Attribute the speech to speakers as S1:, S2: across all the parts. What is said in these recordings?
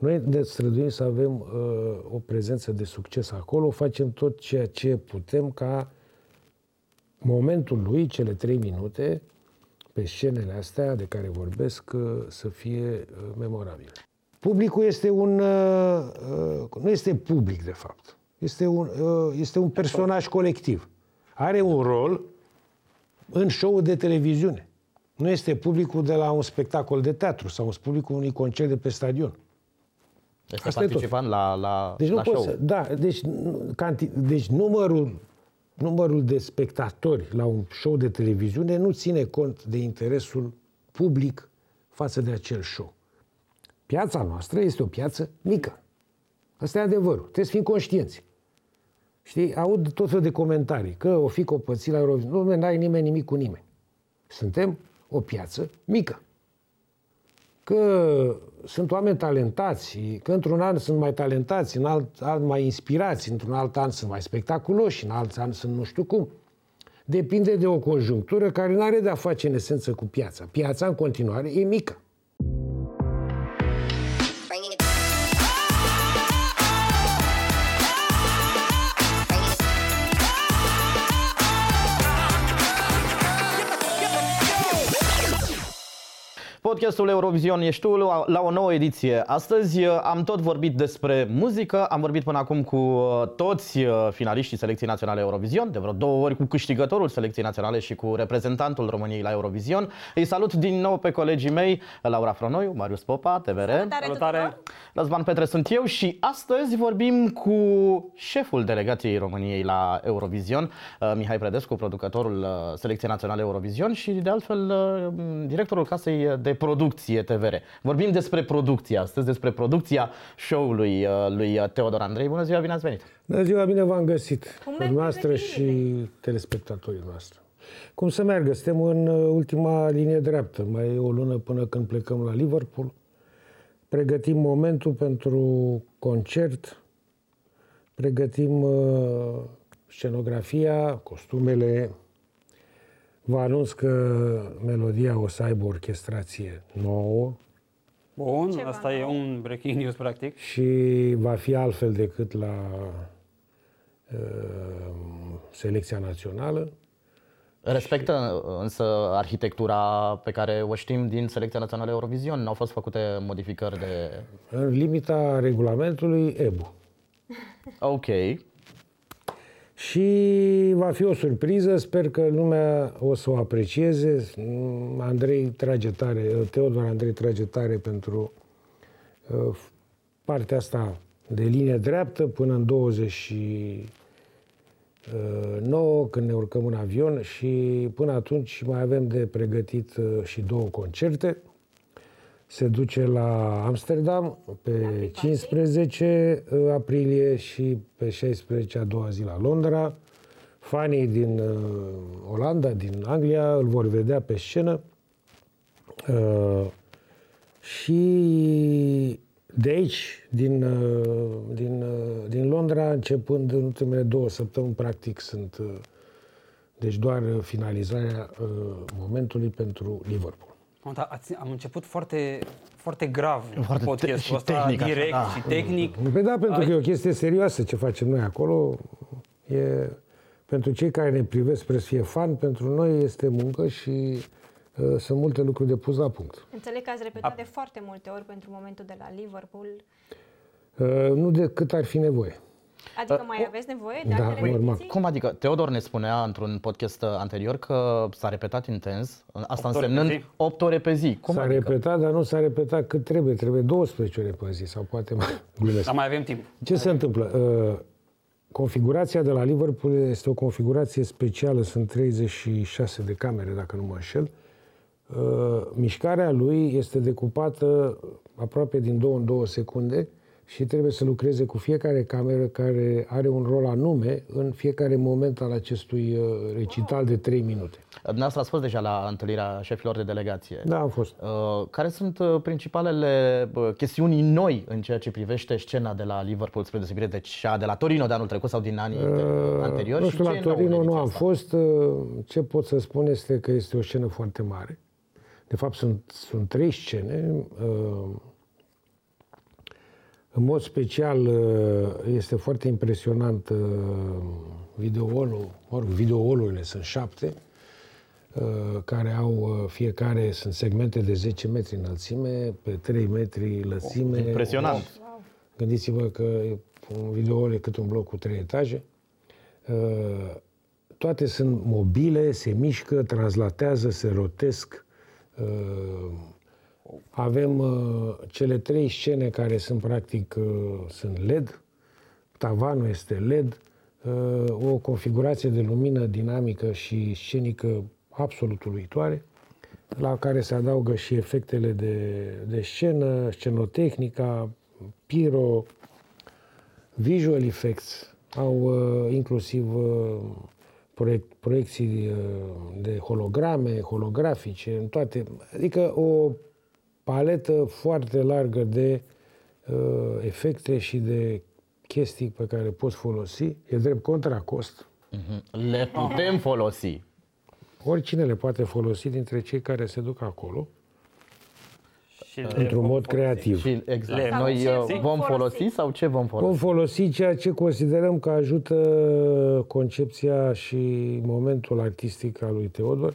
S1: Noi ne străduim să avem uh, o prezență de succes acolo, facem tot ceea ce putem ca momentul lui, cele trei minute, pe scenele astea de care vorbesc, uh, să fie uh, memorabile. Publicul este un... Uh, uh, nu este public, de fapt. Este un, uh, este un personaj colectiv. Are un rol în show de televiziune. Nu este publicul de la un spectacol de teatru sau publicul unui concert de pe stadion.
S2: Este
S1: Asta e
S2: participant la, la,
S1: Deci nu
S2: la
S1: poți
S2: show.
S1: să, da, deci, nu- canti, deci numărul, numărul de spectatori la un show de televiziune nu ține cont de interesul public față de acel show. Piața noastră este o piață mică. Asta e adevărul. Trebuie să fim conștienți. Știi, aud tot felul de comentarii, că o fi copățit la Eurovision. Nu, n-ai nimeni nimic cu nimeni. Suntem o piață mică că sunt oameni talentați, că într-un an sunt mai talentați, în alt an mai inspirați, într-un alt an sunt mai spectaculoși, în alt an sunt nu știu cum. Depinde de o conjunctură care nu are de-a face în esență cu piața. Piața în continuare e mică.
S2: Podcastul Eurovision ești tu la, la o nouă ediție. Astăzi uh, am tot vorbit despre muzică, am vorbit până acum cu uh, toți uh, finaliștii Selecției Naționale Eurovision, de vreo două ori cu câștigătorul Selecției Naționale și cu reprezentantul României la Eurovision. Îi salut din nou pe colegii mei, Laura Fronoiu, Marius Popa, TVR.
S3: Salutare tuturor!
S2: Răzvan Petre sunt eu și astăzi vorbim cu șeful delegației României la Eurovision, uh, Mihai Predescu, producătorul uh, Selecției Naționale Eurovision și de altfel uh, directorul casei de producție TVR. Vorbim despre producție astăzi, despre producția show-ului uh, lui Teodor Andrei. Bună ziua, bine ați venit!
S1: Bună ziua, bine v-am găsit,
S3: Cum
S1: pe
S3: merg
S1: noastră și
S3: pregătirile?
S1: telespectatorii noastre. Cum să meargă? Suntem în uh, ultima linie dreaptă. Mai e o lună până când plecăm la Liverpool. Pregătim momentul pentru concert. Pregătim uh, scenografia, costumele. Vă anunț că melodia o să aibă o orchestrație nouă
S4: Bun,
S3: Ceva
S4: asta e
S3: nou.
S4: un breaking news practic.
S1: și va fi altfel decât la uh, selecția națională.
S2: Respectă uh, însă arhitectura pe care o știm din Selecția Națională Eurovision. N-au fost făcute modificări de...
S1: în limita regulamentului EBU.
S2: Ok.
S1: Și va fi o surpriză, sper că lumea o să o aprecieze. Mm, Andrei trage tare, Teodor Andrei trage tare pentru uh, partea asta de linie dreaptă până în 29, când ne urcăm în avion și până atunci mai avem de pregătit uh, și două concerte. Se duce la Amsterdam pe 15 aprilie și pe 16 a doua zi la Londra. Fanii din uh, Olanda, din Anglia îl vor vedea pe scenă. Uh, și de aici, din, uh, din, uh, din Londra, începând în ultimele două săptămâni, practic, sunt uh, deci doar finalizarea uh, momentului pentru Liverpool.
S4: Am, da, ați, am început foarte, foarte grav
S2: Foarte te-
S4: podcastul
S2: și
S4: ăsta,
S2: tehnic, așa,
S4: direct
S2: da.
S4: și tehnic.
S1: Păi da, pentru că e o chestie serioasă ce facem noi acolo. E, pentru cei care ne privesc spre să fie fan, pentru noi este muncă și uh, sunt multe lucruri de pus la punct.
S3: Înțeleg că ați repetat de foarte multe ori pentru momentul de la Liverpool.
S1: Uh, nu de cât ar fi nevoie.
S3: Adică mai aveți nevoie de
S1: Da,
S3: alte
S1: normal.
S3: repetiții?
S2: Cum adică? Teodor ne spunea într-un podcast anterior că s-a repetat intens, asta
S4: Opt ore
S2: însemnând
S4: pe zi.
S2: 8 ore pe zi. Cum
S1: s-a
S2: adică?
S1: repetat, dar nu s-a repetat cât trebuie. Trebuie 12 ore pe zi sau poate mai glumesc.
S4: Dar mai avem timp.
S1: Ce se întâmplă? Uh, Configurația de la Liverpool este o configurație specială, sunt 36 de camere, dacă nu mă înșel. Uh, Mișcarea lui este decupată aproape din 2 în 2 secunde și trebuie să lucreze cu fiecare cameră care are un rol anume în fiecare moment al acestui uh, recital de 3 minute.
S2: Dumneavoastră ați fost deja la întâlnirea șefilor de delegație.
S1: Da, am fost.
S2: Uh, Care sunt uh, principalele uh, chestiuni noi în ceea ce privește scena de la Liverpool spre deosebire de cea de la Torino de anul trecut sau din anii de- anteriori?
S1: Uh, Nu
S2: și
S1: știu,
S2: ce
S1: la
S2: e nou în
S1: Torino nu
S2: ediția
S1: am
S2: asta?
S1: fost. Uh, Ce pot să spun este că este o scenă foarte mare. De fapt, sunt, sunt trei scene. Uh, În mod special uh, este foarte impresionant uh, videoolul, mă rog, videoolurile sunt șapte, uh, care au fiecare, sunt segmente de 10 metri înălțime, pe 3 metri lăsime.
S2: Impresionant.
S1: Gândiți-vă că un videool e cât un bloc cu trei etaje. Toate sunt mobile, se mișcă, translatează, se rotesc, avem uh, cele trei scene care sunt practic uh, sunt LED, tavanul este LED, uh, o configurație de lumină dinamică și scenică absolut uluitoare, la care se adaugă și efectele de, de scenă, scenotehnica, piro, visual effects, au uh, inclusiv uh, proiect, proiecții uh, de holograme, holografice, în toate, adică o paletă foarte largă de uh, efecte și de chestii pe care poți folosi. E drept contra cost.
S2: Mhm. Le putem folosi.
S1: Oricine le poate folosi dintre cei care se duc acolo.
S4: Și
S1: într-un mod creativ.
S2: Și exact.
S4: Le-
S2: Noi
S3: Sau
S2: uh,
S3: ce
S2: vom
S3: folosi?
S2: folosi sau ce vom folosi?
S1: Vom folosi ceea ce considerăm că ajută concepția și momentul artistic al lui Teodor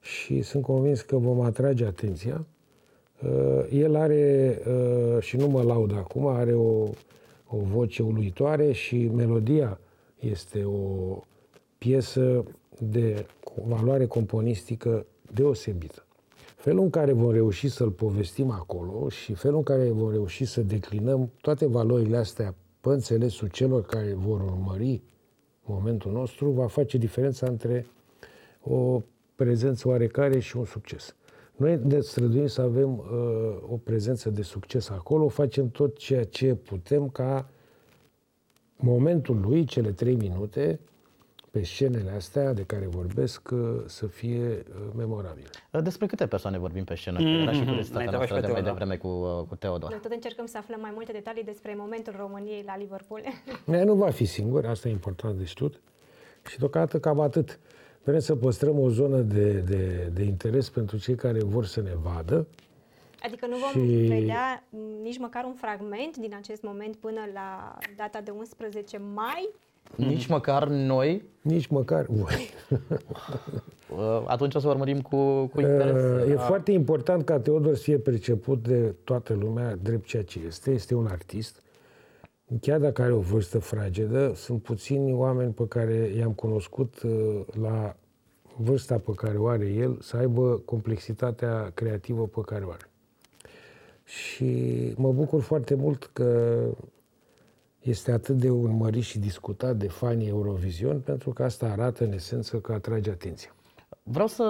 S1: și sunt convins că vom atrage atenția. Uh, El are, uh, și nu mă laud acum, are o, o voce uluitoare și melodia este o piesă de valoare componistică deosebită. Felul în care vom reuși să-l povestim acolo și felul în care vom reuși să declinăm toate valorile astea pe înțelesul celor care vor urmări momentul nostru va face diferența între o prezență oarecare și un succes. Noi ne străduim să avem uh, o prezență de succes acolo, facem tot ceea ce putem ca momentul lui, cele trei minute, pe scenele astea de care vorbesc, uh, să fie uh, memorabile.
S2: Despre câte persoane vorbim pe scenă? Mm-hmm. Era și curiozitatea
S4: Înainte
S2: noastră
S4: și
S2: de
S4: pe
S2: mai
S4: Teodor.
S2: devreme cu, uh, cu Teodor.
S3: Noi tot încercăm să aflăm mai multe detalii despre momentul României la Liverpool.
S1: Ea nu va fi singur, asta e important de știut. Și deocamdată cam atât. Vrem să păstrăm o zonă de, de, de interes pentru cei care vor să ne vadă.
S3: Adică nu vom
S1: Și-
S3: vedea m, nici măcar un fragment din acest moment până la data de 11 mai.
S2: Nici măcar noi,
S1: Nici măcar voi.
S2: uh, atunci o să urmărim cu, cu interes.
S1: E foarte important ca Teodor să fie perceput de toată lumea drept ceea ce este. Este un artist. Chiar dacă are o vârstă fragedă, sunt puțini oameni pe care i-am cunoscut uh, la vârsta pe care o are el să aibă complexitatea creativă pe care o are. Și mă bucur foarte mult că este atât de urmărit și discutat de fanii Eurovision, pentru că asta arată în esență că atrage atenția.
S2: Vreau să,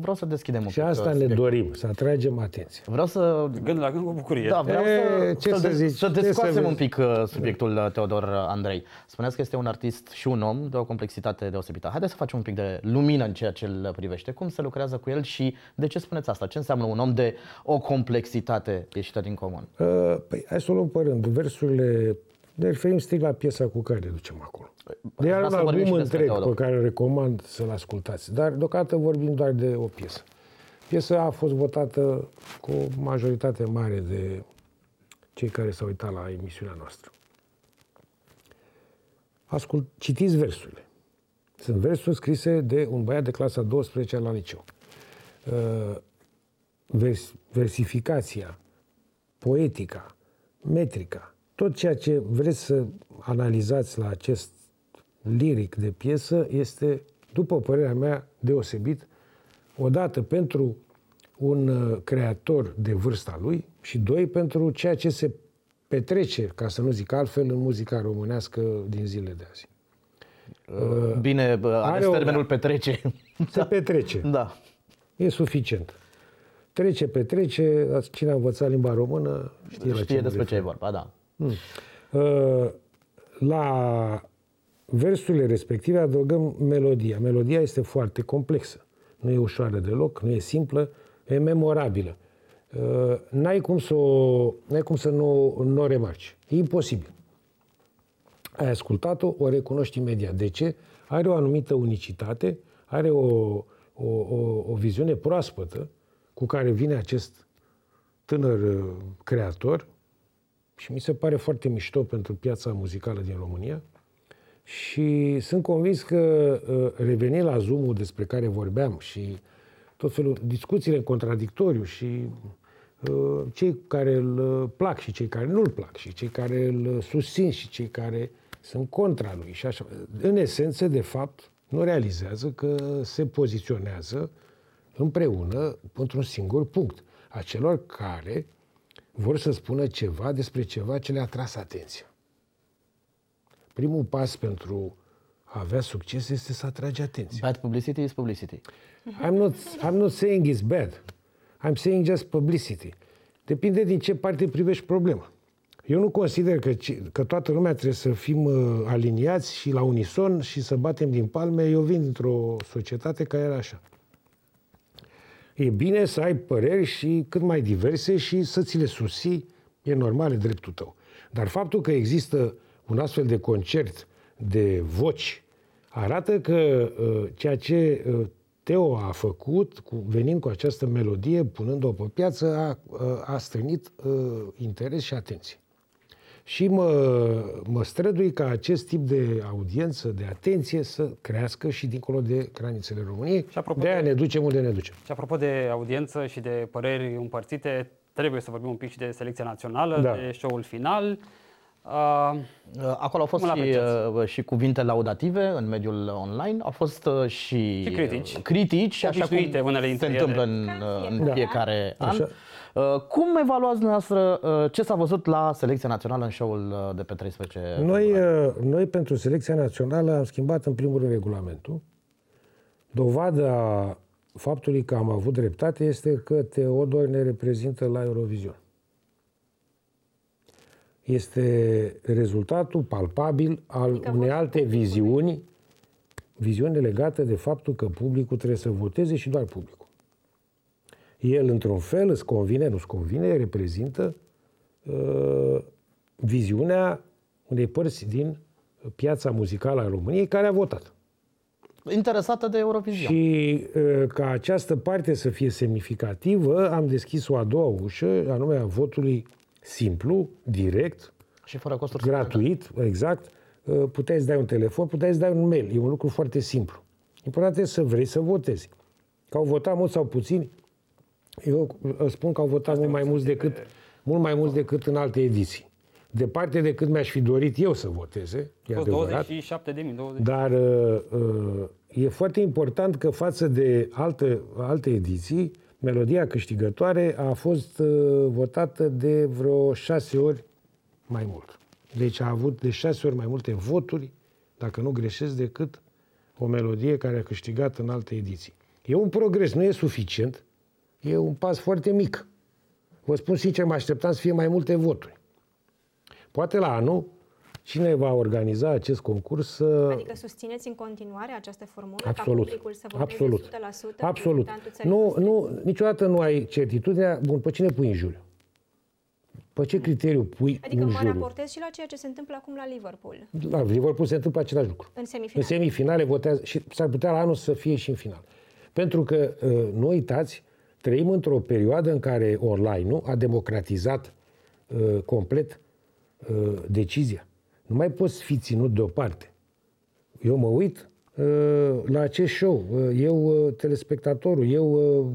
S2: vreau să deschidem un
S1: Și
S2: pic,
S1: asta
S2: uh,
S1: ne
S2: subiectul.
S1: dorim, să atragem atenția.
S2: Vreau să
S4: Gând la gând cu bucurie.
S2: Da, vreau
S1: E,
S2: să,
S1: ce
S2: să,
S1: să
S2: de-
S1: zici?
S2: să
S1: Ce să
S2: descoasem
S1: vezi?
S2: un pic uh, subiectul uh, Teodor uh, Andrei. Spuneați că este un artist și un om de o complexitate deosebită. Haideți să facem un pic de lumină în ceea ce îl privește. Cum se lucrează cu el și de ce spuneți asta? Ce înseamnă un om de o complexitate ieșită din comun?
S1: Uh, Păi, hai să o luăm pe rând. Versurile, ne referim strict la piesa cu care ducem acolo. De
S2: vreau
S1: iar un
S2: să vorbim
S1: album
S2: și despre
S1: întreg
S2: Teodor.
S1: pe care îl recomand să-l ascultați. Dar deocamdată vorbim doar de o piesă. Piesa a fost votată cu o majoritate mare de cei care s-au uitat la emisiunea noastră. Ascult, citiți versurile. Sunt versuri scrise de un băiat de clasa 12 la liceu. Uh, vers, versificația, poetica, metrica, tot ceea ce vreți să analizați la acest liric de piesă este, după părerea mea, deosebit. Odată pentru un uh, creator de vârsta lui și doi pentru ceea ce se petrece, ca să nu zic altfel, în muzica românească din zilele de azi.
S2: Bine, uh, ales
S1: o-
S2: termenul petrece.
S1: Se petrece.
S2: da.
S1: E suficient. Trece, petrece, cine a învățat limba română știe, la
S2: Știe
S1: ce mă
S2: despre ce e
S1: refer.
S2: vorba, da.
S1: Uh, La versurile respective adăugăm melodia. Melodia este foarte complexă. Nu e ușoară deloc, nu e simplă, e memorabilă. Uh, N-ai cum să, o, n-ai cum să nu, nu o remarci. E imposibil. Ai ascultat-o, o recunoști imediat. De ce? Are o anumită unicitate, are o, o, o, o viziune proaspătă cu care vine acest tânăr uh, creator și mi se pare foarte mișto pentru piața muzicală din România. Și sunt convins că uh, revenind la zoom despre care vorbeam și tot felul, discuțiile în contradictoriu și uh, cei care îl plac și cei care nu îl plac și cei care îl susțin și cei care sunt contra lui și așa. În esență, de fapt, nu realizează că se poziționează împreună într-un singur punct. A celor care vor să spună ceva despre ceva ce le-a tras atenția. Primul pas pentru a avea succes este să atragi atenția.
S2: Bad publicity is publicity.
S1: I'm not, I'm not saying it's bad. I'm saying just publicity. Depinde din ce parte privești problema. Eu nu consider că, că toată lumea trebuie să fim uh, aliniați și la unison și să batem din palme. Eu vin dintr-o societate care era așa. E bine să ai păreri și cât mai diverse și să ți le susții, e normal, e dreptul tău. Dar faptul că există un astfel de concert de voci arată că uh, ceea ce uh, Teo a făcut, cu, venind cu această melodie, punând-o pe piață, a, uh, a strânit uh, interes și atenție. Și mă, mă strădui ca acest tip de audiență, de atenție, să crească și dincolo de granițele României. Și de aia de, ne ducem unde ne ducem.
S4: Și apropo de audiență și de păreri împărțite, trebuie să vorbim un pic și de selecția națională, da. de show-ul final.
S2: Uh, Acolo au fost și, uh, și cuvinte laudative în mediul online, au fost uh, și,
S4: și critici,
S2: critici așa cum unele se întâmplă în, în da. fiecare an. Așa. Cum evaluați dumneavoastră ce s-a văzut la selecția națională în show-ul de pe 13
S1: Noi, noi pentru selecția națională am schimbat în primul rând regulamentul. Dovada faptului că am avut dreptate este că Teodor ne reprezintă la Eurovision este rezultatul palpabil al adică unei alte viziuni, viziune legată de faptul că publicul trebuie să voteze și doar publicul. El, într-un fel, îți convine, nu-ți convine, reprezintă uh, viziunea unei părți din piața muzicală a României care a votat.
S2: Interesată de Eurovision.
S1: Și uh, ca această parte să fie semnificativă, am deschis o a doua ușă, anume a votului simplu, direct,
S2: și fără costuri
S1: gratuit, suplimente. exact. Uh, puteai să dai un telefon, puteai să dai un mail. E un lucru foarte simplu. Important este să vrei să votezi. Că au votat mulți sau puțini, eu spun că au votat mult mai mulți decât, mult mai mulți decât în alte ediții. Departe decât mi-aș fi dorit eu să voteze, e adevărat.
S4: 27 de mii, 20.
S1: Dar uh, uh, e foarte important că față de alte, alte ediții, melodia câștigătoare a fost uh, votată de vreo șase ori mai mult. Deci a avut de șase ori mai multe voturi, dacă nu greșesc, decât o melodie care a câștigat în alte ediții. E un progres, nu e suficient, e un pas foarte mic. Vă spun sincer, mă așteptam să fie mai multe voturi. Poate la anul Cine va organiza acest concurs?
S3: Adică susțineți în continuare această formulă
S1: absolut,
S3: ca publicul să
S1: voteze absolut, 100%? Absolut. Nu, nu, niciodată nu ai certitudinea, bun, pe cine pui în juriu? Pe ce criteriu pui
S3: adică
S1: în juriu?
S3: Adică mă raportez și la ceea ce se întâmplă acum la Liverpool.
S1: La Liverpool se întâmplă același lucru.
S3: În semifinale.
S1: În semifinale votează și s-ar putea la anul să fie și în final. Pentru că, uh, nu uitați, trăim într-o perioadă în care online a democratizat uh, complet uh, decizia. Nu mai poți fi ținut deoparte. Eu mă uit uh, la acest show. Uh, eu, uh, telespectatorul, eu, uh,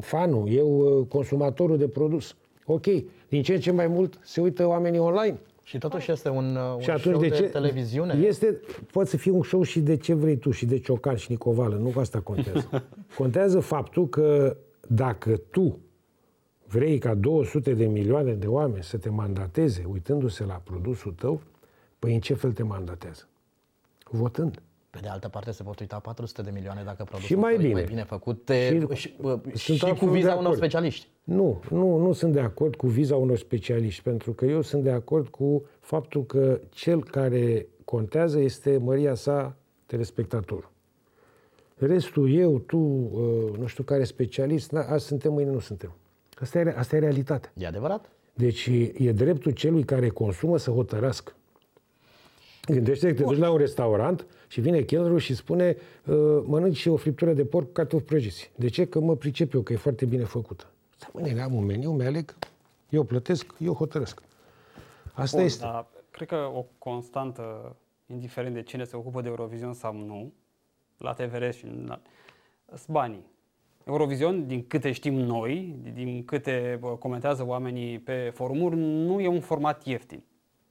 S1: fanul, eu, uh, consumatorul de produs. Ok, din ce în ce mai mult se uită oamenii online.
S2: Și totuși este un, uh, un și atunci show de, ce, de televiziune.
S1: Este, poate să fie un show și de ce vrei tu, și de Ciocan și Nicovală. Nu asta contează. contează faptul că dacă tu vrei ca 200 de milioane de oameni să te mandateze uitându-se la produsul tău, Păi în ce fel te mandatează? Votând.
S2: Pe de altă parte se pot uita 400 de milioane dacă produsul
S1: și mai bine.
S2: mai bine făcut și, și, și, și cu viza unor specialiști.
S1: Nu, nu, nu sunt de acord cu viza unor specialiști, pentru că eu sunt de acord cu faptul că cel care contează este măria sa telespectator. Restul, eu, tu, uh, nu știu care specialist, azi suntem, mâine nu suntem. Asta e, asta e realitatea.
S2: E adevărat?
S1: Deci e dreptul celui care consumă să hotărască. Gândește că te duci la un restaurant și vine chelnerul și spune uh, mănânci și o friptură de porc cu cartofi prăjiți. De ce? Că mă pricep eu, că e foarte bine făcută. Mâine am un meniu, mi-aleg, eu plătesc, eu hotărăsc. Asta Bun, este. Dar
S4: cred că o constantă, indiferent de cine se ocupă de Eurovision sau nu, la TVR și în banii. Eurovision, din câte știm noi, din câte comentează oamenii pe forumuri, nu e un format ieftin.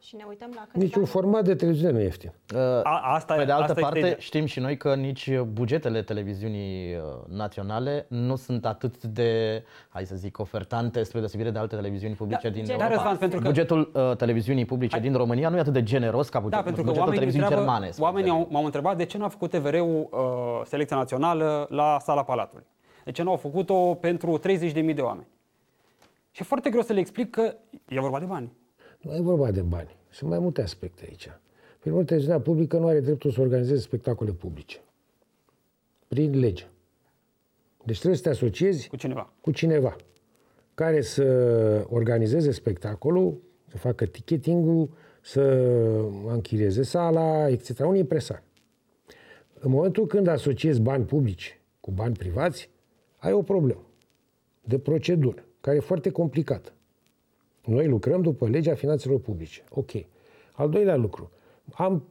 S3: Și ne uităm la
S1: Niciun format de televiziune nu e ieftin.
S2: Uh, A, asta, pe de altă asta parte, știm și noi că nici bugetele televiziunii uh, naționale nu sunt atât de, hai să zic, ofertante spre deosebire de alte televiziuni publice da, din generos, Europa. Pentru că... Bugetul uh, televiziunii publice hai. din România nu e atât de generos ca buget, da, pentru bugetul că televiziunii întreabă, germane.
S4: Oamenii m-au întrebat de ce nu a făcut TVR-ul uh, selecția națională la sala Palatului. De ce nu au făcut-o pentru 30.000 de oameni? Și e foarte greu să le explic că e vorba de bani.
S1: Nu e vorba de bani. Sunt mai multe aspecte aici. Prin urmă, televiziunea publică nu are dreptul să organizeze spectacole publice. Prin lege. Deci trebuie să te asociezi
S4: cu cineva.
S1: Cu cineva care să organizeze spectacolul, să facă ticketing-ul, să închirieze sala, etc. Un impresar. În momentul când asociezi bani publici cu bani privați, ai o problemă de procedură, care e foarte complicată. Noi lucrăm după legea finanțelor publice. Ok. Al doilea lucru. Am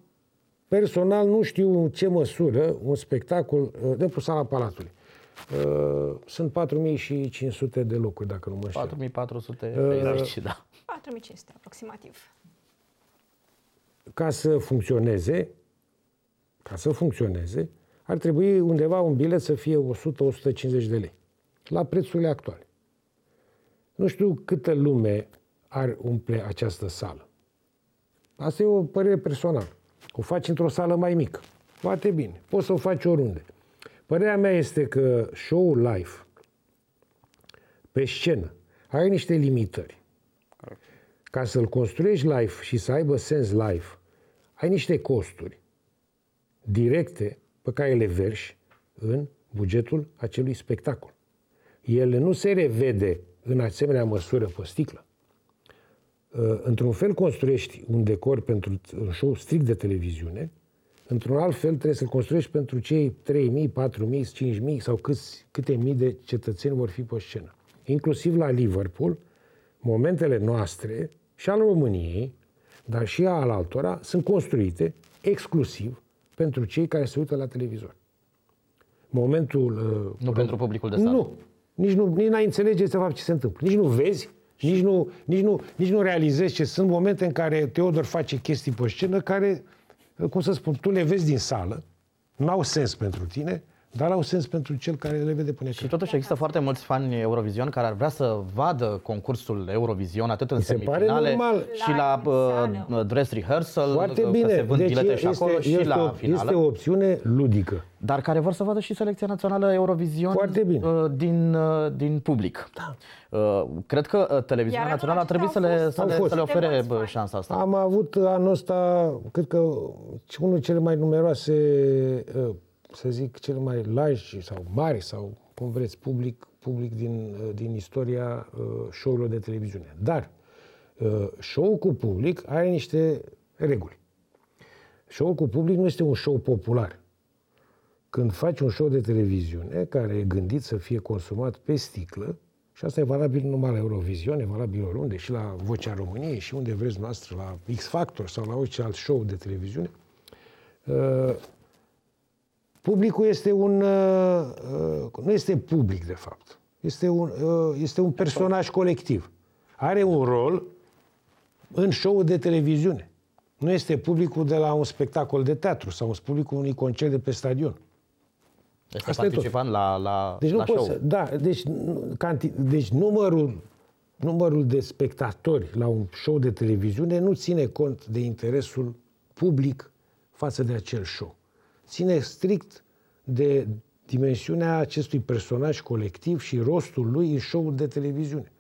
S1: personal nu știu în ce măsură un spectacol uh, de pe sala Palatului. Uh, sunt 4500 de locuri, dacă nu mă știu.
S2: 4430, uh, da.
S3: 4500 aproximativ.
S1: Ca să funcționeze, ca să funcționeze, ar trebui undeva un bilet să fie 100-150 de lei. La prețurile actuale. Nu știu câtă lume ar umple această sală. Asta e o părere personală. O faci într-o sală mai mică. Foarte bine. Poți să o faci oriunde. Părerea mea este că show-ul live pe scenă are niște limitări. Ca să-l construiești live și să aibă sens live, ai niște costuri directe pe care le verși în bugetul acelui spectacol. El nu se revede în asemenea măsură pe sticlă. Uh, într-un fel construiești un decor pentru un show strict de televiziune, într-un alt fel trebuie să-l construiești pentru cei 3.000, 4.000, 5.000 sau câți, câte mii de cetățeni vor fi pe scenă. Inclusiv la Liverpool, momentele noastre și al României, dar și al altora, sunt construite exclusiv pentru cei care se uită la televizor. Momentul...
S2: Uh, nu pentru publicul de stat.
S1: Nu. Nici nu nici n-ai înțelege de fapt ce se întâmplă. Nici nu vezi, nici nu, nici, nu, nici nu realizezi ce sunt momente în care Teodor face chestii pe scenă care, cum să spun, tu le vezi din sală, n-au sens pentru tine, dar au sens pentru cel care le vede până
S2: Și totuși există foarte mulți fani Eurovision care ar vrea să vadă concursul Eurovision atât în semifinale și la uh, dress rehearsal,
S1: foarte bine. se vând deci bilete este, și acolo este, și la o, finală. Este o opțiune ludică.
S2: Dar care vor să vadă și selecția națională Eurovision
S1: foarte bine. Uh,
S2: din, uh, din public. Da. Uh, cred că uh, televiziunea Iar națională ar trebui să le, să, le, să le ofere bă, șansa asta.
S1: Am avut anul ăsta, cred că unul cele mai numeroase uh, să zic, cel mai largi sau mari sau, cum vreți, public, public din, uh, din istoria uh, show-urilor de televiziune. Dar uh, show cu public are niște reguli. Show cu public nu este un show popular. Când faci un show de televiziune care e gândit să fie consumat pe sticlă, și asta e valabil numai la Eurovision, e valabil oriunde, și la Vocea României, și unde vreți noastră, la X Factor sau la orice alt show de televiziune, uh, Publicul este un... Uh, uh, nu este public, de fapt. Este un, uh, este un personaj colectiv. Are un rol în show de televiziune. Nu este publicul de la un spectacol de teatru sau un publicul unui concert de pe stadion.
S2: Este Asta participant la, la,
S1: deci nu
S2: la show.
S1: Să, da, deci, canti, deci numărul, numărul de spectatori la un show de televiziune nu ține cont de interesul public față de acel show ține strict de dimensiunea acestui personaj colectiv și rostul lui în show de televiziune.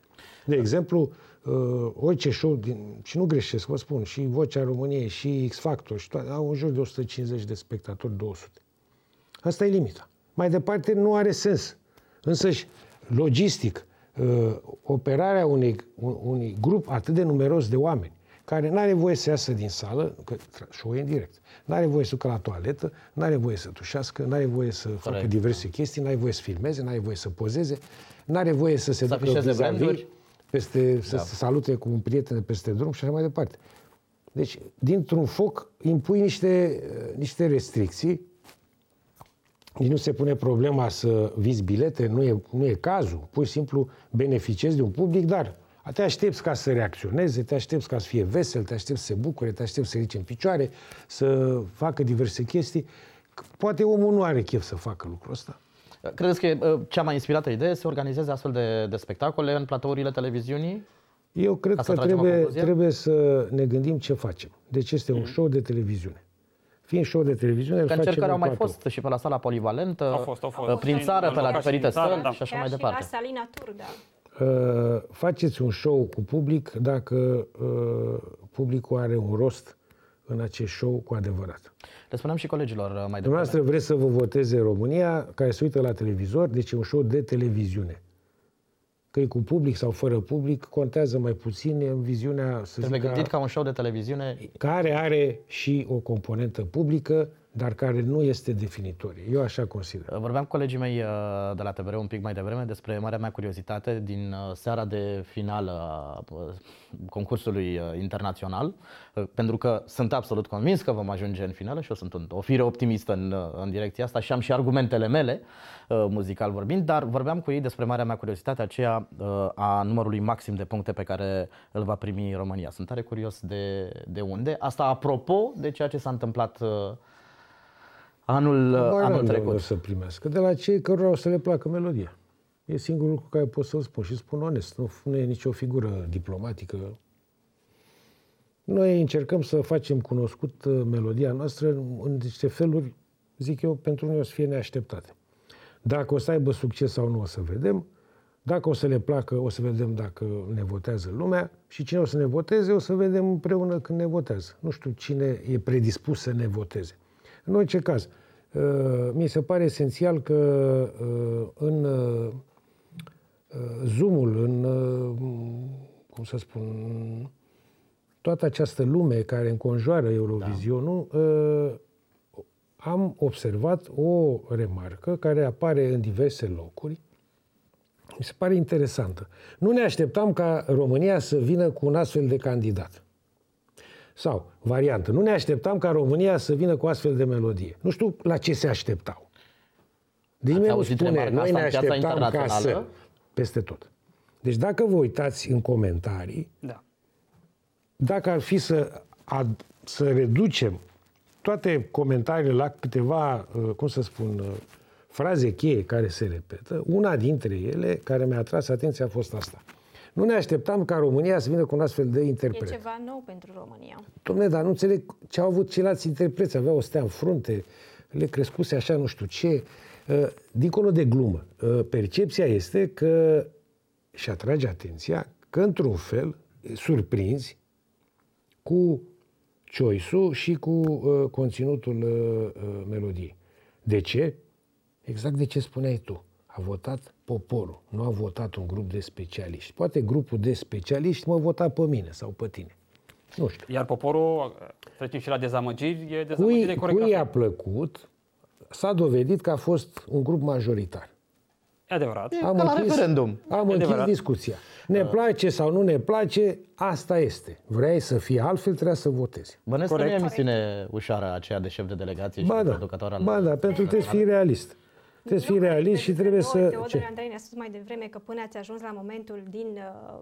S1: De exemplu, uh, orice show, din, și nu greșesc, vă spun, și Vocea României, și X Factor, și toate, au în jur de 150 de spectatori, 200. Asta e limita. Mai departe, nu are sens. Însăși, logistic, uh, operarea unei, unui grup atât de numeros de oameni, care nu are voie să iasă din sală, că show e în direct, nu are voie să ducă la toaletă, nu are voie să tușească, nu are voie să Corect. facă diverse chestii, nu are voie să filmeze, nu are voie să pozeze, nu are voie să se
S2: să ducă vis
S1: peste, să se salute cu un prieten peste drum și așa mai departe. Deci, dintr-un foc impui niște, uh, niște restricții. Nici nu se pune problema să vizi bilete, nu e, nu e cazul. Pur și simplu beneficiezi de un public, dar te aștepți ca să reacționeze, te aștepți ca să fie vesel, te aștepți să se bucure, te aștepți să ridice în picioare, să facă diverse chestii. Poate omul nu are chef să facă lucrul ăsta.
S2: Credeți că e uh, cea mai inspirată idee să organizeze astfel de, de spectacole în platourile televiziunii?
S1: Eu cred
S2: Ca să
S1: că
S2: tragem o
S1: trebuie,
S2: concluzie?
S1: trebuie să ne gândim ce facem. Deci este un show de televiziune. Fiind show de televiziune, îl
S2: Că
S1: facem
S2: încercări au
S1: în
S2: mai
S1: platou.
S2: fost și pe la sala polivalentă,
S4: Au fost, au fost.
S2: uh, prin
S4: Și
S2: țară,
S4: în
S2: pe la
S4: locații
S2: diferite
S4: din țară,
S2: stări
S4: da.
S2: și așa
S3: Chiar
S2: mai
S3: și
S2: departe.
S3: la Salina Tur, da.
S1: Uh, faceți un show cu public dacă uh, publicul are un rost în acest show cu adevărat.
S2: Le spuneam și colegilor uh, mai devreme.
S1: Dumneavoastră vreți să vă voteze România, care se uită la televizor, deci e un show de televiziune. Că e cu public sau fără public, contează mai puțin e în viziunea, să
S2: Trebuie
S1: zic,
S2: gândit
S1: a,
S2: ca un show de televiziune
S1: care are și o componentă publică, dar care nu este definitorie. Eu așa consider.
S2: Vorbeam cu colegii mei uh, de la TVR un pic mai devreme despre marea mea curiozitate din uh, seara de finală a uh, concursului uh, internațional, uh, pentru că sunt absolut convins că vom ajunge în finală și eu sunt un- o fire optimistă în, uh, în direcția asta și am și argumentele mele, uh, muzical vorbind, dar vorbeam cu ei despre marea mea curiozitate aceea uh, a numărului maxim de puncte pe care îl va primi România. Sunt tare curios de, de unde. Asta apropo de ceea ce s-a întâmplat uh, anul, uh,
S1: Mai
S2: anul
S1: n-am de
S2: trecut.
S1: unde să primească. De la cei cărora o să le placă melodia. E singurul lucru care pot să-l spun și spun onest. Nu, nu e nicio figură diplomatică. Noi încercăm să facem cunoscut uh, melodia noastră în în niște feluri, zic eu, pentru noi o să fie neașteptate. Dacă o să aibă succes sau nu, o să vedem. Dacă o să le placă, o să vedem dacă ne votează lumea și cine o să ne voteze, o să vedem împreună când ne votează. Nu știu cine e predispus să ne voteze. În orice caz, uh, mi se pare esențial că uh, în uh, Zoom-ul, în, uh, cum să spun, toată această lume care înconjoară Eurovizionul, uh, am observat o remarcă care apare în diverse locuri. Mi se pare interesantă. Nu ne așteptam ca România să vină cu un astfel de candidat. Sau, variantă, nu ne așteptam ca România să vină cu astfel de melodie. Nu știu la ce se așteptau. Deci
S2: Ați
S1: nimeni nu
S2: auzit
S1: spune,
S2: remarca
S1: noi
S2: asta
S1: ne
S2: în piața
S1: așteptam ca
S2: internațională?
S1: să... Peste tot. Deci dacă vă uitați în comentarii,
S4: Da.
S1: dacă ar fi să, ad, să reducem toate comentariile la câteva, uh, cum să spun, uh, fraze cheie care se repetă, una dintre ele care mi-a atras atenția a fost asta. Nu ne așteptam ca România să vină cu un astfel de
S3: E
S1: interpret.
S3: ceva nou pentru România.
S1: Dom'le, dar nu înțeleg ce au avut ceilalți interpreți. Aveau o stea în frunte, le crescuse așa nu știu ce. Uh, Dincolo de glumă, uh, percepția este că, și atrage atenția, că într-un fel surprinzi cu choice-ul și cu uh, conținutul uh, uh, melodiei. De ce? Exact de ce spuneai tu. A votat poporul, nu a votat un grup de specialiști. Poate grupul de specialiști mă vota pe mine sau pe tine. Nu știu.
S4: Iar poporul, trecem și la dezamăgiri, e dezamăgire
S1: Cui,
S4: corect.
S1: cui a plăcut, s-a dovedit că a fost un grup majoritar.
S4: E adevărat.
S2: ca la referendum.
S1: Am
S4: E
S1: închis
S4: adevărat.
S1: discuția. Ne place sau nu ne place, asta este. Vrei să fie altfel, trebuie să votezi.
S2: Bănesc că nu e
S4: Corect.
S2: misiune ușoară aceea de șef de delegație și
S1: Ba
S2: de
S1: da,
S2: producător al...
S1: ba da, pentru că trebuie să fii realist. Trebuie să fii
S3: Nu,
S1: realist și
S3: pentru
S1: trebuie
S3: că
S1: să...
S3: Teodor
S1: Ce?
S3: Andrei ne-a spus mai devreme că până ați ajuns la momentul din, uh,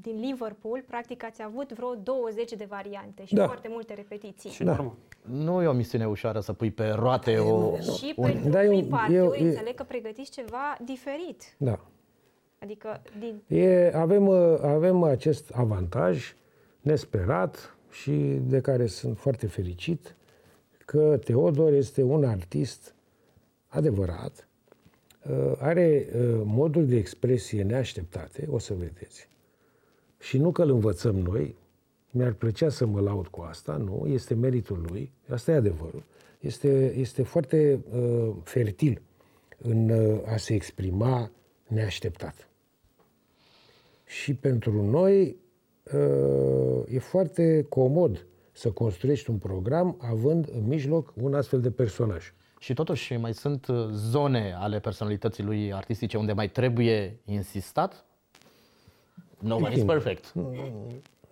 S3: din Liverpool, practic ați avut vreo 20 de variante și
S1: Da.
S3: foarte multe repetiții.
S4: Și
S1: Da.
S4: normal.
S2: Nu e o misiune ușoară să pui pe roate o...
S3: Și
S2: un-
S3: pentru
S1: Da,
S3: da,
S1: eu-
S3: party
S1: eu-
S3: eu,
S1: e-
S3: înțeleg că pregătiți ceva diferit.
S1: Da.
S3: Adică din
S1: E, avem, uh, avem acest avantaj nesperat și de care sunt foarte fericit că Teodor este un artist adevărat, uh, are uh, moduri de expresie neașteptate, o să vedeți. Și nu că îl învățăm noi, mi-ar plăcea să mă laud cu asta, nu, este meritul lui, asta e adevărul. Este, este foarte uh, fertil în uh, a se exprima neașteptat. Și pentru noi uh, e foarte comod să construiești un program având în mijloc un astfel de personaj.
S2: Și totuși mai sunt uh, zone ale personalității lui artistice unde mai trebuie insistat? Nobody's
S1: Depinde.
S2: perfect.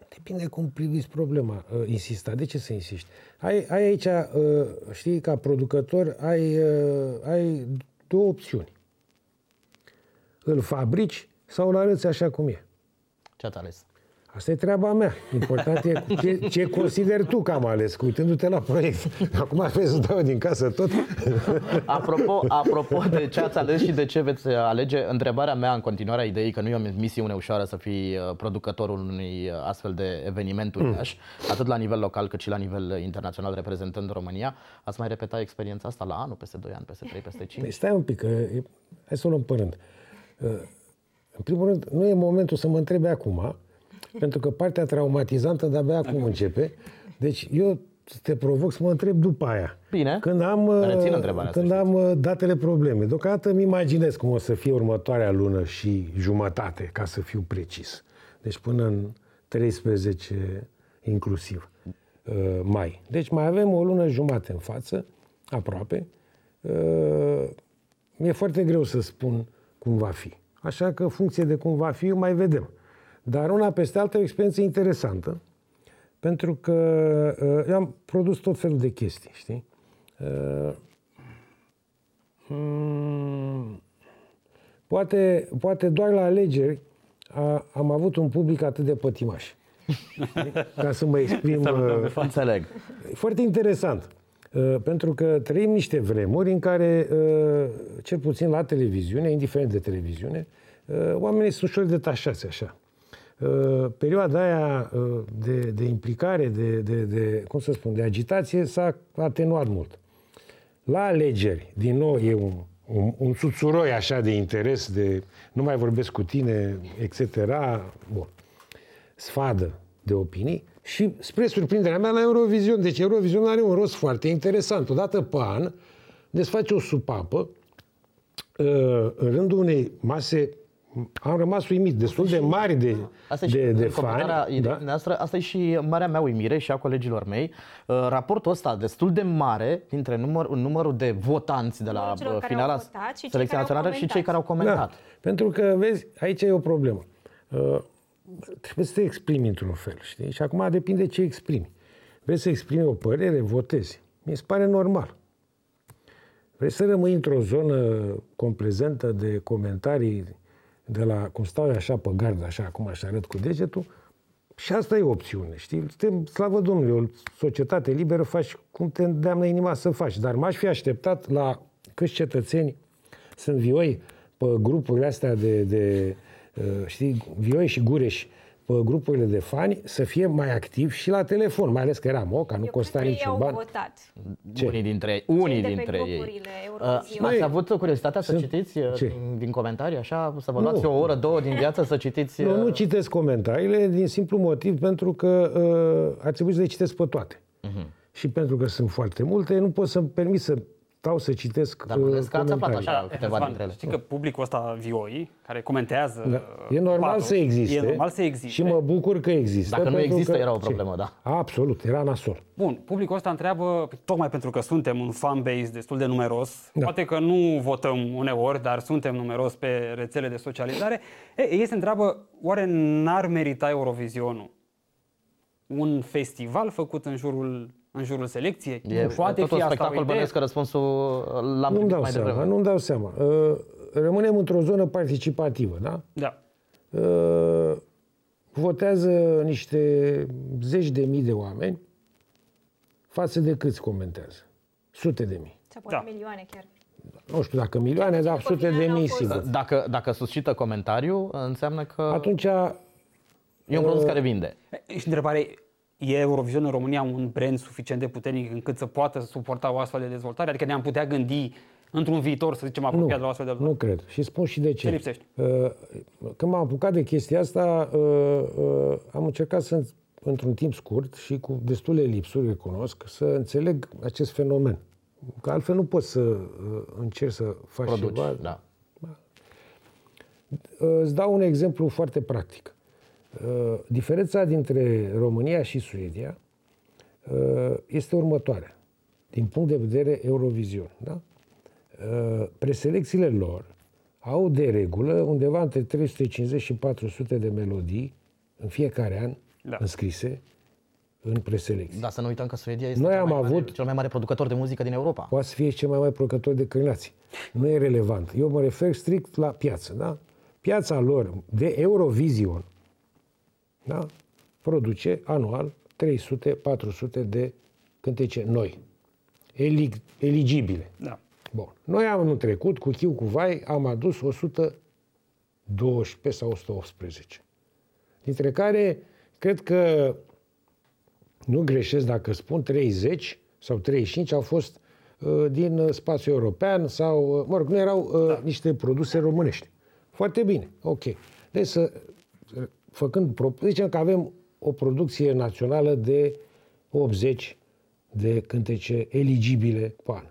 S1: Depinde cum priviți problema. Uh, Insista. De ce să insiști? Ai, ai aici, uh, știi, ca producător, ai, uh, ai două opțiuni. Îl fabrici sau îl arăți așa cum e.
S2: Ce ați ales?
S1: Asta e treaba mea. Important e ce, ce consideri tu că am ales, uitându-te la proiect. Acum trebuie să dau din casă tot.
S2: Apropo, apropo de ce ați ales și de ce veți alege, întrebarea mea în continuare a ideii că nu e o misiune ușoară să fii uh, producătorul unui uh, astfel de eveniment uriaș, atât la nivel local cât și la nivel internațional reprezentând România. Ați mai repeta experiența asta la anul, peste 2 ani, peste 3, peste 5?
S1: Păi stai un pic, că e, hai să o luăm pe rând. Uh, În primul rând, nu e momentul să mă întrebe acum, pentru că partea traumatizantă de-abia acum începe. Deci eu te provoc să mă întreb după aia.
S2: Bine.
S1: Când am, uh,
S2: Rețin întrebarea, să
S1: când am uh, datele probleme. Deocamdată îmi imaginez cum o să fie următoarea lună și jumătate, ca să fiu precis. Deci până în 13 inclusiv uh, mai. Deci mai avem o lună jumate în față, aproape. Uh, Mi-e foarte greu să spun cum va fi. Așa că, în funcție de cum va fi, mai vedem. Dar una peste alta e o experiență interesantă, pentru că uh, eu am produs tot felul de chestii, știi? Uh, mm, poate, poate doar la alegeri a, am avut un public atât de pătimaș. Ca să mă exprim... uh,
S2: Înțeleg.
S1: E foarte interesant. uh, Pentru că trăim niște vremuri în care, uh, cel puțin la televiziune, indiferent de televiziune, uh, oamenii sunt ușor detașați așa. Uh, Perioada aia uh, de, de implicare, de, de, de, cum să spun, de agitație s-a atenuat mult. La alegeri, din nou, e un, un, un suțuroi așa de interes, de nu mai vorbesc cu tine, etc. Bun sfadă de opinii și spre surprinderea mea la Eurovision. Deci Eurovision are un rost foarte interesant. Odată pe an desface o supapă uh, în rândul unei mase am rămas uimit, destul de mari de,
S2: Asta e și
S1: de, de
S2: în
S1: fani.
S2: completarea ideii
S1: Da?
S2: noastre, asta e și marea mea uimire și a colegilor mei. Uh, Raportul ăsta destul de mare dintre număr, numărul de votanți de la
S3: Numărul celor
S2: uh,
S3: care
S2: finala
S3: au votat și cei
S2: selecției
S3: care au
S2: naționale și cei
S3: comentat.
S2: care au comentat.
S1: Da, pentru că, vezi, aici e o problemă. Uh, trebuie să te exprimi într-un fel, știi? Și acum depinde ce exprimi. Vrei să exprimi o părere, votezi. Mi se pare normal. Vrei să rămâi într-o zonă complezentă de comentarii de la, cum stau eu așa pe gard, așa, acum așa arăt cu degetul, și asta e o opțiune, știi? Suntem, slavă Domnului, o societate liberă, faci cum te îndeamnă inima să faci. Dar m-aș fi așteptat la câți cetățeni sunt vioi pe grupurile astea de, de uh, știi, vioi și gureși pe grupurile de fani să fie mai activ și la telefon, mai ales că era moca, nu
S3: Eu
S1: costa
S3: cred că ei
S1: niciun
S3: au
S1: ban.
S3: votat.
S1: Ce?
S2: Unii dintre ei. Unii
S3: de pe
S2: dintre ei.
S3: grupurile
S2: Uh,
S3: Eurovision.
S2: ați
S1: Măi,
S2: avut curiozitatea să
S1: sunt-
S2: citiți uh,
S1: Ce?
S2: din, din comentarii, așa, să vă luați
S1: Nu.
S2: o oră, două din viață să citiți...
S1: Nu, nu
S2: uh,
S1: citesc comentariile din simplu motiv pentru că uh, ar trebui să le citesc pe toate.
S2: Mhm.
S1: Și pentru că sunt foarte multe, nu pot să-mi permit să stau să citesc
S2: Dar mă
S1: uh,
S2: gândesc că ați aflat
S1: comentarii.
S2: așa câteva
S4: Răzvan,
S2: dintre ele.
S4: Știi că publicul ăsta vioi, care comentează
S1: Da. E normal
S4: patos,
S1: să existe.
S4: E normal să existe.
S1: Și mă bucur că există.
S2: Dacă nu
S1: pentru
S2: există,
S1: că-
S2: era o
S1: Ce?
S2: problemă, da.
S1: Absolut, era nasol.
S4: Bun, publicul ăsta întreabă, tocmai pentru că suntem un fanbase destul de numeros,
S1: Da.
S4: poate că nu votăm uneori, dar suntem numeros pe rețele de socializare, e, ei se întreabă, oare n-ar merita Eurovizionul un festival făcut în jurul, în jurul selecției?
S2: E
S4: poate
S2: tot
S4: fi
S2: un
S4: asta o
S2: spectacol,
S4: idee?
S2: bănuiesc că răspunsul l-am
S1: Nu-mi
S2: primit
S1: dau
S2: mai
S1: seama,
S2: devreme.
S1: nu-mi dau seama. Uh, Rămânem într-o zonă participativă, da?
S4: Da.
S1: Uh, Votează niște zeci de mii de oameni față de câți comentează? Sute de mii.
S3: Sau poate
S4: Da.
S3: milioane chiar.
S1: Nu știu dacă milioane, dar
S3: După
S1: sute de
S3: final au
S1: mii
S3: fost-
S1: sigur.
S2: Dacă, dacă suscită comentariu, înseamnă că
S1: Atunci,
S2: e un produs care vinde.
S4: E, Și întrebarea e, e Eurovision în România un brand suficient de puternic încât să poată suporta o astfel de dezvoltare? Adică ne-am putea gândi într-un viitor, să zicem,
S1: nu,
S4: apropiat de o astfel de
S1: nu cred. Și spun și de ce.
S4: Ce lipsește?
S1: Uh, Când m-am apucat de chestia asta, uh, uh, am încercat să, într-un timp scurt și cu destule lipsuri, recunosc, să înțeleg acest fenomen. Că altfel nu poți să uh, încerci să faci
S2: Produci,
S1: ceva.
S2: da.
S1: Uh, Îți dau un exemplu foarte practic. Uh, Diferența dintre România și Suedia uh, este următoarea. Din punct de vedere Eurovision. Da? Uh, Preselecțiile lor au de regulă undeva între 350 și 400 de melodii în fiecare an
S4: Da.
S1: înscrise în preselecție.
S2: Dar să nu uităm că Suedia este
S1: Noi
S2: cel
S1: am
S2: mai mare,
S1: avut-
S2: cel mai mare producător de muzică din Europa.
S1: Poate să fie cel mai mare producător de cârnați. Nu e relevant. Eu mă refer strict la piață. Da? Piața lor de Eurovision da? produce anual 300-400 de cântece noi, eli- eligibile.
S4: Da.
S1: Bun. Noi anul trecut, cu Chiu cu Vai, am adus 112 sau 118. Dintre care, cred că nu greșesc dacă spun 30 sau 35 au fost uh, din uh, spațiul european sau, uh, mă rog, nu erau uh, da. niște produse românești. Foarte bine, ok. Deci să, făcând, pro- zicem că avem o producție națională de 80 de cântece eligibile pe an.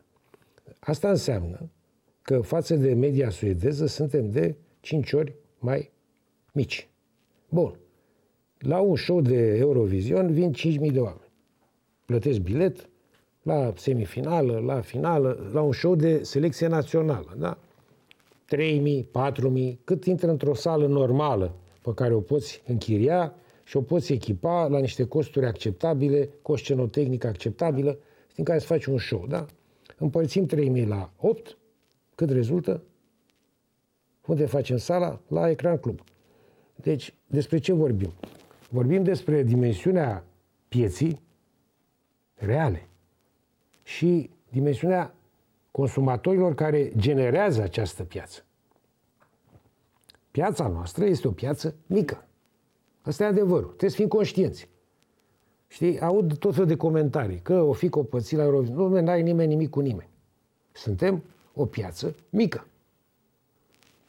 S1: Asta înseamnă că față de media suedeză suntem de 5 ori mai mici. Bun. La un show de Eurovision vin 5.000 de oameni. Plătesc bilet la semifinală, la finală, la un show de selecție națională, da? 3.000, 4.000, cât intră într-o sală normală pe care o poți închiria și o poți echipa la niște costuri acceptabile, cu o scenotehnică acceptabilă, din care să faci un show, da? Împărțim 3.000 la 8, cât rezultă? Unde facem sala? La Ecran Club. Deci, despre ce vorbim? Vorbim despre dimensiunea pieții reale și dimensiunea consumatorilor care generează această piață. Piața noastră este o piață mică. Asta e adevărul. Trebuie să fim conștienți. Știi, aud tot felul de comentarii, că o fi copățit la Eurovision. Nu, n-ai nimeni nimic cu nimeni. Suntem o piață mică.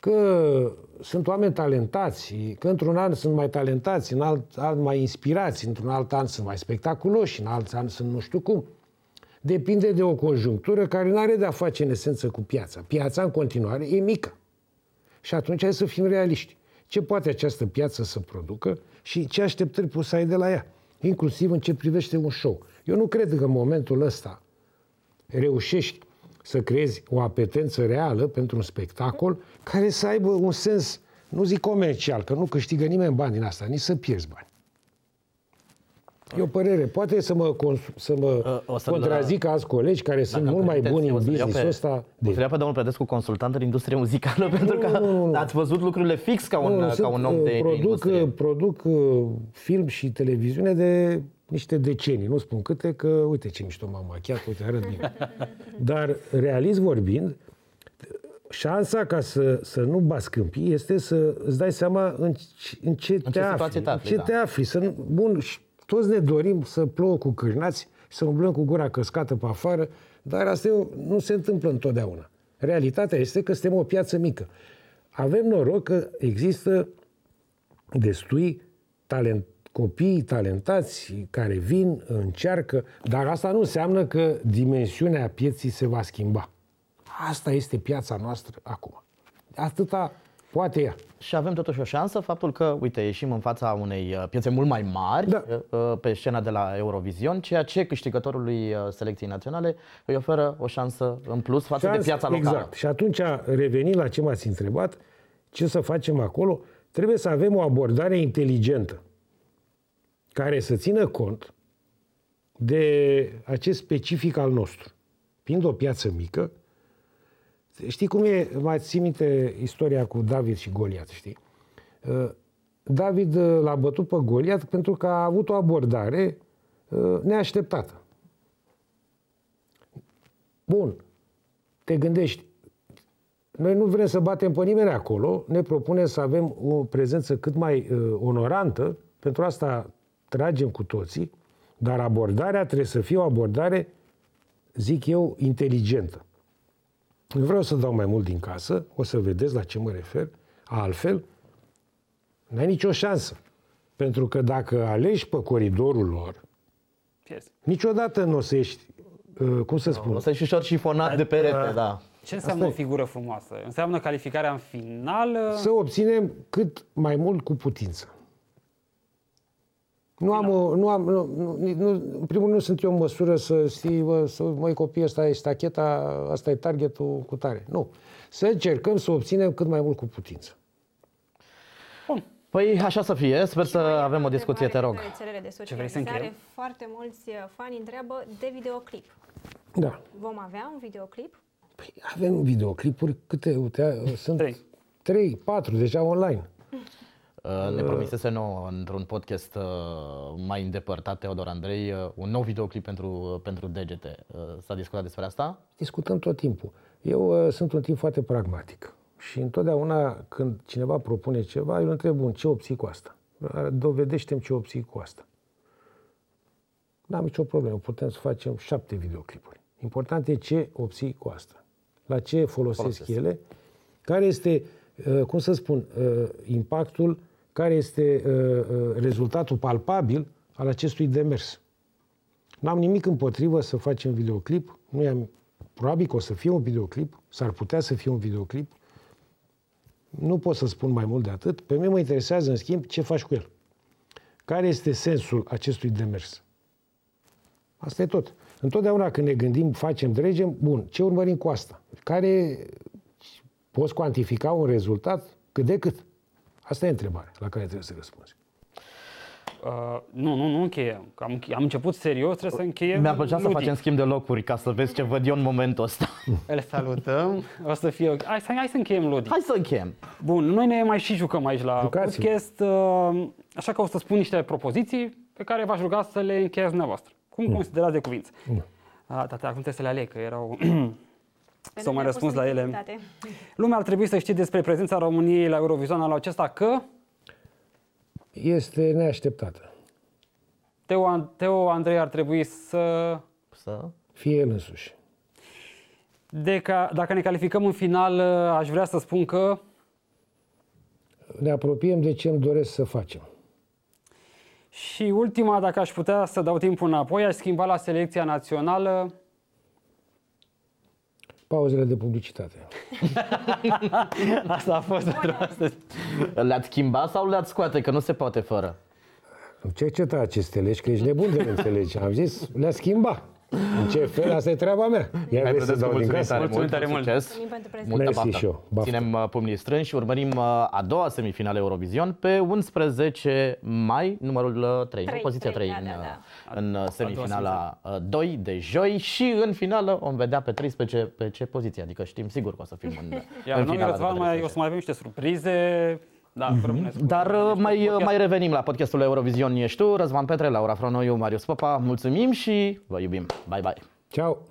S1: Că sunt oameni talentați, că într-un an sunt mai talentați, în alt an mai inspirați, într-un alt an sunt mai spectaculoși, în alt an sunt nu știu cum. Depinde de o conjunctură care nu are de-a face în esență cu piața. Piața în continuare e mică. Și atunci hai să fim realiști. Ce poate această piață să producă și ce așteptări poți să ai de la ea, inclusiv în ce privește un show. Eu nu cred că în momentul ăsta reușești să creezi o apetență reală pentru un spectacol care să aibă un sens, nu zic comercial, că nu câștigă nimeni bani din asta, nici să pierzi bani. E o părere. Poate să mă, cons- să mă
S2: Uh, o să-l-
S1: contrazic alți colegi care sunt
S2: Dacă
S1: mult mai
S2: permiteți,
S1: buni
S2: o
S1: în
S2: să-l iau
S1: business-ul
S2: pe-
S1: ăsta.
S2: O să iau pe domnul Predescu, consultant în industrie muzicală, pentru că
S1: nu, nu, nu.
S2: ați văzut lucrurile fix ca un, ca
S1: sunt,
S2: un om
S1: uh,
S2: de, de
S1: produc,
S2: industrie.
S1: uh, produc uh, film și televiziune de niște decenii, nu spun câte, că uite ce mișto m-am machiat, uite, arăt bine. Dar, realist vorbind, șansa ca să, să nu bați câmpii este să îți dai seama în, ce- în ce te
S2: ce
S1: afli.
S2: situație te
S1: în
S2: afli,
S1: ce
S2: da.
S1: te afli. Să nu, bun, și toți ne dorim să plouă cu cârnați, să umblăm cu gura căscată pe afară, dar asta e, nu se întâmplă întotdeauna. Realitatea este că suntem o piață mică. Avem noroc că există destui talent, copii talentați care vin, încearcă, dar asta nu înseamnă că dimensiunea pieții se va schimba. Asta este piața noastră acum. Atâta poate ea.
S2: Și avem totuși o șansă, faptul că, uite, ieșim în fața unei uh, piețe mult mai mari
S1: Da.
S2: uh, pe scena de la Eurovision, ceea ce câștigătorului uh, selecției naționale îi oferă o șansă în plus față de
S1: Șans-
S2: piața locală.
S1: Exact. Și atunci, revenind la ce m-ați întrebat, ce să facem acolo, trebuie să avem o abordare inteligentă care să țină cont de acest specific al nostru. Fiind o piață mică, știi cum e, mai ții minte istoria cu David și Goliat, știi? Uh, David uh, l-a bătut pe Goliat pentru că a avut o abordare uh, neașteptată. Bun, te gândești, noi nu vrem să batem pe nimeni acolo, ne propunem să avem o prezență cât mai uh, onorantă, pentru asta tragem cu toții, dar abordarea trebuie să fie o abordare, zic eu, inteligentă. Nu vreau să dau mai mult din casă, o să vedeți la ce mă refer, altfel, n-ai nicio șansă. Pentru că dacă alegi pe coridorul lor,
S4: Pierzi.
S1: niciodată nu o să ești, uh, cum să spun,
S2: O să ieși ușor șifonat de perete, da.
S4: Ce înseamnă o figură frumoasă? Înseamnă calificarea în final?
S1: să obținem cât mai mult cu putință. Nu am, o, nu am nu, nu, nu, în primul rând nu sunt eu în măsură să știi, bă, să, măi copii, asta e stacheta, asta e targetul cu tare. Nu. să încercăm să obținem cât mai mult cu putință.
S2: Păi așa să fie, sper să
S3: Mai
S2: avem o discuție, te rog.
S3: Pe rețelele de
S4: Ce vrei să
S3: socializare,
S4: încheiem?
S3: foarte mulți uh, fani întreabă de videoclip.
S1: Da.
S3: Vom avea un videoclip?
S1: Păi avem videoclipuri, câte, uite, sunt
S4: Trei.
S1: 3, 4 deja online.
S2: Uh, Ne promisese nouă într-un podcast uh, mai îndepărtat Teodor Andrei uh, un nou videoclip pentru, pentru degete. Uh, S-a discutat despre asta?
S1: Discutăm tot timpul. Eu uh, sunt un tip foarte pragmatic. Și întotdeauna când cineva propune ceva, eu îl întreb, bun, ce obții cu asta? Dovedește-mi ce obții cu asta. N-am nicio problemă, putem să facem șapte videoclipuri. Important e ce obții cu asta. La ce folosesc,
S2: Folosesc.
S1: ele, care este, uh, cum să spun, uh, impactul, care este uh, uh, rezultatul palpabil al acestui demers. N-am nimic împotrivă să facem videoclip. Nu am, probabil că o să fie un videoclip, s-ar putea să fie un videoclip. Nu pot să spun mai mult de atât. Pe mine mă interesează, în schimb, ce faci cu el. Care este sensul acestui demers? Asta e tot. Întotdeauna când ne gândim, facem, dregem, bun, ce urmărim cu asta? Care poți cuantifica un rezultat cât de cât? Asta e întrebarea la care trebuie să răspunzi.
S4: Uh, nu, nu, nu încheiem. Că Am, am început serios, trebuie să încheiem
S2: Mi-ar plăcea să
S4: ludic.
S2: facem schimb de locuri ca să vezi ce văd eu în momentul ăsta.
S4: Îl salutăm. O să fie ok. Hai, să- hai să încheiem ludic.
S2: Hai să încheiem.
S4: Bun, noi ne mai și jucăm aici la
S1: Jucați-vă.
S4: podcast, uh, așa că o să spun niște propoziții pe care v-aș ruga să le încheiați dumneavoastră. Cum considerați de cuvință? A, da, da, acum trebuie să le aleg, că erau...
S3: Pentru
S4: mai
S3: că ne-a
S4: răspuns
S3: pus
S4: la
S3: în
S4: ele.
S3: dificultate.
S4: Lumea ar trebui să știe despre prezența României la Eurovision anul acesta că
S1: Este neașteptată.
S4: Teo, Teo Andrei ar trebui să...
S2: Să...
S1: Fie el însuși.
S4: De ca, dacă ne calificăm în final, uh, aș vrea să spun că
S1: Ne apropiem de ce îmi doresc să facem.
S4: Și ultima, dacă aș putea să dau timpul înapoi, aș schimba la selecția națională.
S1: Pauzele de publicitate.
S4: Asta a fost pentru astăzi.
S2: Le-ați schimba sau le-ați scoate? Că nu se poate fără.
S1: Nu cerceta aceste legi, că ești nebun de le înțelegi. Am zis, le-a schimba. În ce fel? Asta e treaba mea. Iar
S2: Hai,
S1: vrei să
S2: Prădescu,
S1: dau din
S2: mulțumim
S1: casă?
S2: tare
S4: Mulțumim
S2: mult,
S4: tare
S2: mult
S4: mult.
S2: succes.
S3: Mulțumim pentru prezență.
S2: Multă
S1: Mersi
S2: baftă.
S1: și eu. Baftă.
S2: Ținem uh, pumnii strânși și urmărim uh, a doua semifinală Eurovision pe 11 mai, numărul uh, 3,
S3: Trei,
S2: poziția
S3: trei,
S2: 3
S3: da,
S2: în,
S3: da,
S2: uh, în uh, semifinala uh, 2 de joi și în finală vom vedea pe 13 pe ce poziție, adică știm sigur că o să fim în,
S4: Iar
S2: în
S4: noi,
S2: finala de
S4: Răzvan,
S2: pe
S4: mai, o
S2: 13.
S4: să mai avem niște surprize. Da, rămâneți cu
S2: Dar uh,
S4: niște
S2: mai, uh,
S4: podcast.
S2: mai revenim la podcastul Eurovision Ești tu, Răzvan Petre, Laura Fronoiu, Marius Popa, mulțumim și vă iubim. Bye bye!
S1: Ceau!